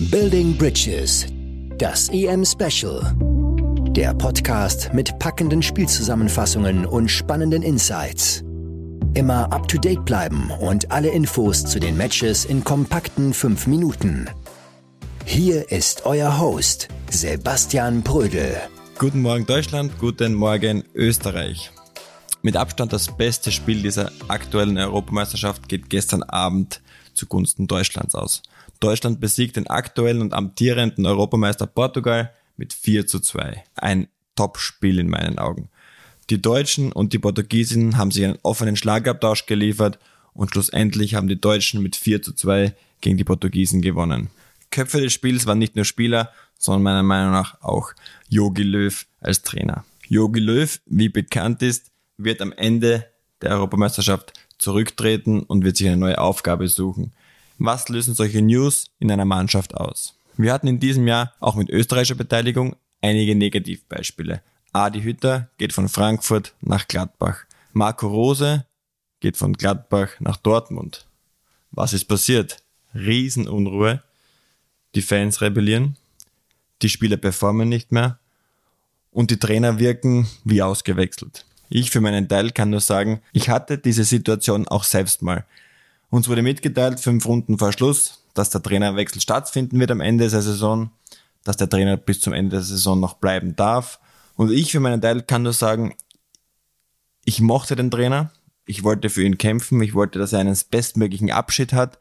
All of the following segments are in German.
Building Bridges, das EM Special. Der Podcast mit packenden Spielzusammenfassungen und spannenden Insights. Immer up to date bleiben und alle Infos zu den Matches in kompakten 5 Minuten. Hier ist euer Host, Sebastian Brödel. Guten Morgen Deutschland, guten Morgen Österreich. Mit Abstand das beste Spiel dieser aktuellen Europameisterschaft geht gestern Abend zugunsten Deutschlands aus. Deutschland besiegt den aktuellen und amtierenden Europameister Portugal mit 4 zu 2. Ein Top-Spiel in meinen Augen. Die Deutschen und die Portugiesen haben sich einen offenen Schlagabtausch geliefert und schlussendlich haben die Deutschen mit 4 zu 2 gegen die Portugiesen gewonnen. Köpfe des Spiels waren nicht nur Spieler, sondern meiner Meinung nach auch Jogi Löw als Trainer. Jogi Löw, wie bekannt ist, wird am Ende der Europameisterschaft zurücktreten und wird sich eine neue Aufgabe suchen. Was lösen solche News in einer Mannschaft aus? Wir hatten in diesem Jahr auch mit österreichischer Beteiligung einige Negativbeispiele. Adi Hütter geht von Frankfurt nach Gladbach. Marco Rose geht von Gladbach nach Dortmund. Was ist passiert? Riesenunruhe. Die Fans rebellieren. Die Spieler performen nicht mehr. Und die Trainer wirken wie ausgewechselt. Ich für meinen Teil kann nur sagen, ich hatte diese Situation auch selbst mal. Uns wurde mitgeteilt, fünf Runden vor Schluss, dass der Trainerwechsel stattfinden wird am Ende der Saison, dass der Trainer bis zum Ende der Saison noch bleiben darf. Und ich für meinen Teil kann nur sagen, ich mochte den Trainer, ich wollte für ihn kämpfen, ich wollte, dass er einen bestmöglichen Abschied hat.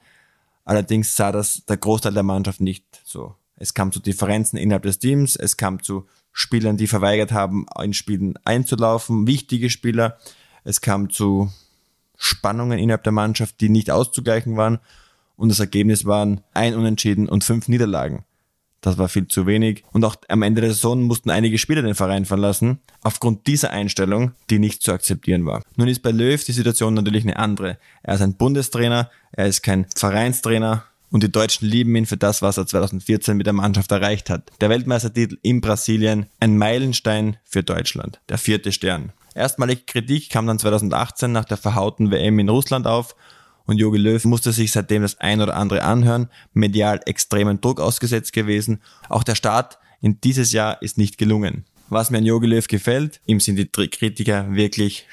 Allerdings sah das der Großteil der Mannschaft nicht so. Es kam zu Differenzen innerhalb des Teams, es kam zu Spielern, die verweigert haben, in Spielen einzulaufen, wichtige Spieler. Es kam zu Spannungen innerhalb der Mannschaft, die nicht auszugleichen waren. Und das Ergebnis waren ein Unentschieden und fünf Niederlagen. Das war viel zu wenig. Und auch am Ende der Saison mussten einige Spieler den Verein verlassen, aufgrund dieser Einstellung, die nicht zu akzeptieren war. Nun ist bei Löw die Situation natürlich eine andere. Er ist ein Bundestrainer, er ist kein Vereinstrainer, und die Deutschen lieben ihn für das, was er 2014 mit der Mannschaft erreicht hat. Der Weltmeistertitel in Brasilien, ein Meilenstein für Deutschland, der vierte Stern. Erstmalige Kritik kam dann 2018 nach der verhauten WM in Russland auf und Jogi Löw musste sich seitdem das ein oder andere anhören, medial extremen Druck ausgesetzt gewesen. Auch der Start in dieses Jahr ist nicht gelungen. Was mir an Jogi Löw gefällt, ihm sind die Kritiker wirklich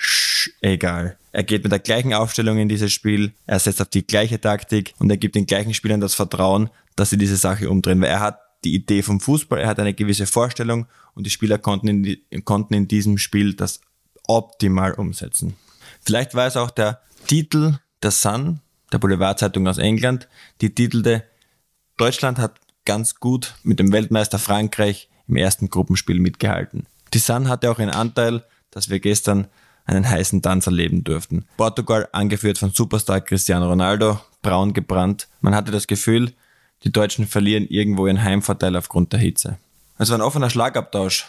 egal. Er geht mit der gleichen Aufstellung in dieses Spiel, er setzt auf die gleiche Taktik und er gibt den gleichen Spielern das Vertrauen, dass sie diese Sache umdrehen, weil er hat die Idee vom Fußball, er hat eine gewisse Vorstellung und die Spieler konnten in, die, konnten in diesem Spiel das optimal umsetzen. Vielleicht war es auch der Titel der Sun, der Boulevardzeitung aus England, die titelte Deutschland hat ganz gut mit dem Weltmeister Frankreich im ersten Gruppenspiel mitgehalten. Die Sun hatte auch einen Anteil, dass wir gestern einen heißen Tanz erleben durften. Portugal, angeführt von Superstar Cristiano Ronaldo, braun gebrannt. Man hatte das Gefühl, die Deutschen verlieren irgendwo ihren Heimvorteil aufgrund der Hitze. Es war ein offener Schlagabtausch.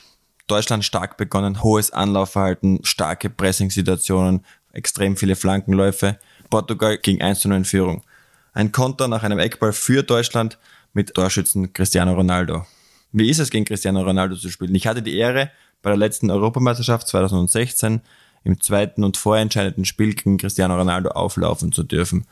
Deutschland stark begonnen, hohes Anlaufverhalten, starke Pressing-Situationen, extrem viele Flankenläufe. Portugal ging 1 zu 0 in Führung. Ein Konter nach einem Eckball für Deutschland mit Torschützen Cristiano Ronaldo. Wie ist es gegen Cristiano Ronaldo zu spielen? Ich hatte die Ehre, bei der letzten Europameisterschaft 2016 im zweiten und vorentscheidenden Spiel gegen Cristiano Ronaldo auflaufen zu dürfen.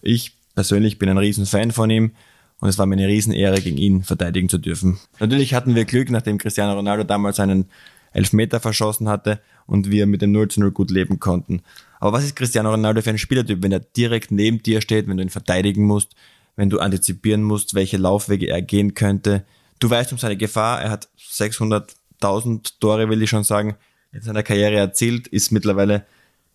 Ich persönlich bin ein Riesenfan von ihm und es war mir eine Riesenehre, gegen ihn verteidigen zu dürfen. Natürlich hatten wir Glück, nachdem Cristiano Ronaldo damals einen Elfmeter verschossen hatte und wir mit dem 0 zu 0 gut leben konnten. Aber was ist Cristiano Ronaldo für ein Spielertyp, wenn er direkt neben dir steht, wenn du ihn verteidigen musst, wenn du antizipieren musst, welche Laufwege er gehen könnte? Du weißt um seine Gefahr, er hat 600.000 Tore, will ich schon sagen, in seiner Karriere erzielt, ist mittlerweile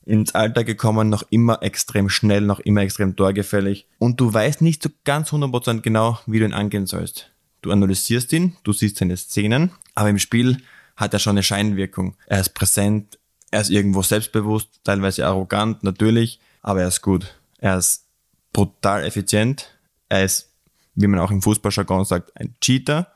ins Alter gekommen, noch immer extrem schnell, noch immer extrem torgefällig. Und du weißt nicht so ganz 100% genau, wie du ihn angehen sollst. Du analysierst ihn, du siehst seine Szenen, aber im Spiel hat er schon eine Scheinwirkung. Er ist präsent, er ist irgendwo selbstbewusst, teilweise arrogant, natürlich, aber er ist gut. Er ist brutal effizient. Er ist, wie man auch im Fußballjargon sagt, ein Cheater,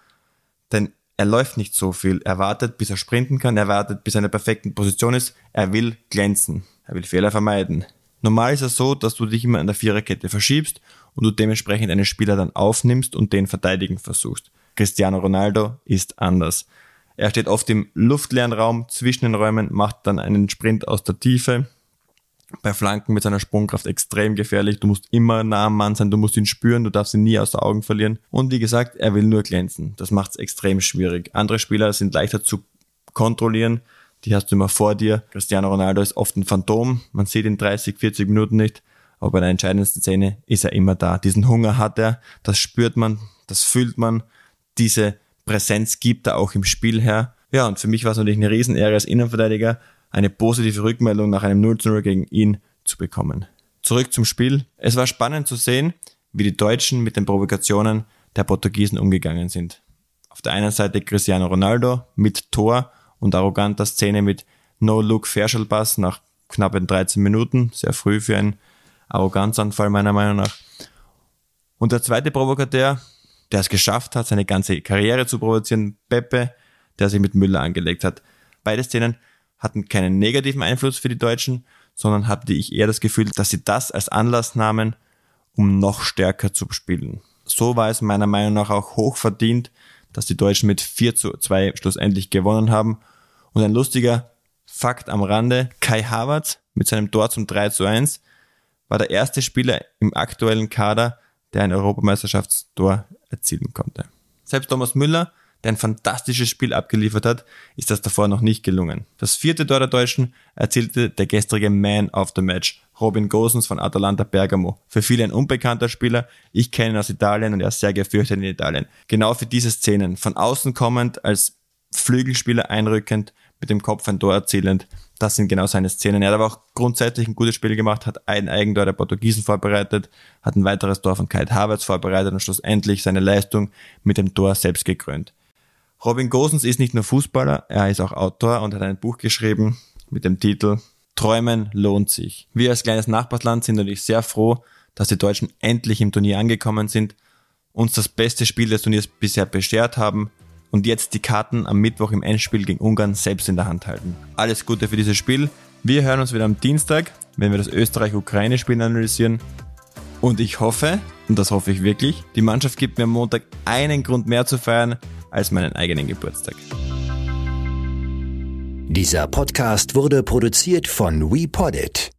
denn er läuft nicht so viel. Er wartet, bis er sprinten kann, er wartet, bis er in der perfekten Position ist. Er will glänzen. Er will Fehler vermeiden. Normal ist es so, dass du dich immer an der Viererkette verschiebst und du dementsprechend einen Spieler dann aufnimmst und den verteidigen versuchst. Cristiano Ronaldo ist anders. Er steht oft im luftleeren Raum zwischen den Räumen, macht dann einen Sprint aus der Tiefe bei Flanken mit seiner Sprungkraft extrem gefährlich. Du musst immer nah am Mann sein, du musst ihn spüren, du darfst ihn nie aus den Augen verlieren. Und wie gesagt, er will nur glänzen. Das macht es extrem schwierig. Andere Spieler sind leichter zu kontrollieren. Die hast du immer vor dir. Cristiano Ronaldo ist oft ein Phantom. Man sieht ihn 30, 40 Minuten nicht. Aber bei der entscheidendsten Szene ist er immer da. Diesen Hunger hat er. Das spürt man. Das fühlt man. Diese Präsenz gibt er auch im Spiel her. Ja, und für mich war es natürlich eine Riesenehre als Innenverteidiger, eine positive Rückmeldung nach einem 0 0 gegen ihn zu bekommen. Zurück zum Spiel. Es war spannend zu sehen, wie die Deutschen mit den Provokationen der Portugiesen umgegangen sind. Auf der einen Seite Cristiano Ronaldo mit Tor und arroganter Szene mit No-Look Fairschallpass nach knappen 13 Minuten, sehr früh für einen Arroganzanfall meiner Meinung nach. Und der zweite Provokateur, der es geschafft hat, seine ganze Karriere zu provozieren, Pepe, der sich mit Müller angelegt hat. Beide Szenen hatten keinen negativen Einfluss für die Deutschen, sondern hatte ich eher das Gefühl, dass sie das als Anlass nahmen, um noch stärker zu spielen. So war es meiner Meinung nach auch hoch verdient, dass die Deutschen mit 4 zu 2 schlussendlich gewonnen haben. Und ein lustiger Fakt am Rande, Kai Havertz mit seinem Tor zum 3 zu 1 war der erste Spieler im aktuellen Kader, der ein Europameisterschaftstor erzielen konnte. Selbst Thomas Müller der ein fantastisches Spiel abgeliefert hat, ist das davor noch nicht gelungen. Das vierte Tor der Deutschen erzielte der gestrige Man of the Match, Robin Gosens von Atalanta Bergamo. Für viele ein unbekannter Spieler, ich kenne ihn aus Italien und er ist sehr gefürchtet in Italien. Genau für diese Szenen, von außen kommend, als Flügelspieler einrückend, mit dem Kopf ein Tor erzielend, das sind genau seine Szenen. Er hat aber auch grundsätzlich ein gutes Spiel gemacht, hat ein Eigentor der Portugiesen vorbereitet, hat ein weiteres Tor von Kai Havertz vorbereitet und schlussendlich seine Leistung mit dem Tor selbst gekrönt. Robin Gosens ist nicht nur Fußballer, er ist auch Autor und hat ein Buch geschrieben mit dem Titel Träumen lohnt sich. Wir als kleines Nachbarsland sind natürlich sehr froh, dass die Deutschen endlich im Turnier angekommen sind, uns das beste Spiel des Turniers bisher beschert haben und jetzt die Karten am Mittwoch im Endspiel gegen Ungarn selbst in der Hand halten. Alles Gute für dieses Spiel. Wir hören uns wieder am Dienstag, wenn wir das Österreich-Ukraine-Spiel analysieren. Und ich hoffe, und das hoffe ich wirklich, die Mannschaft gibt mir am Montag einen Grund mehr zu feiern als meinen eigenen Geburtstag. Dieser Podcast wurde produziert von WePoddit.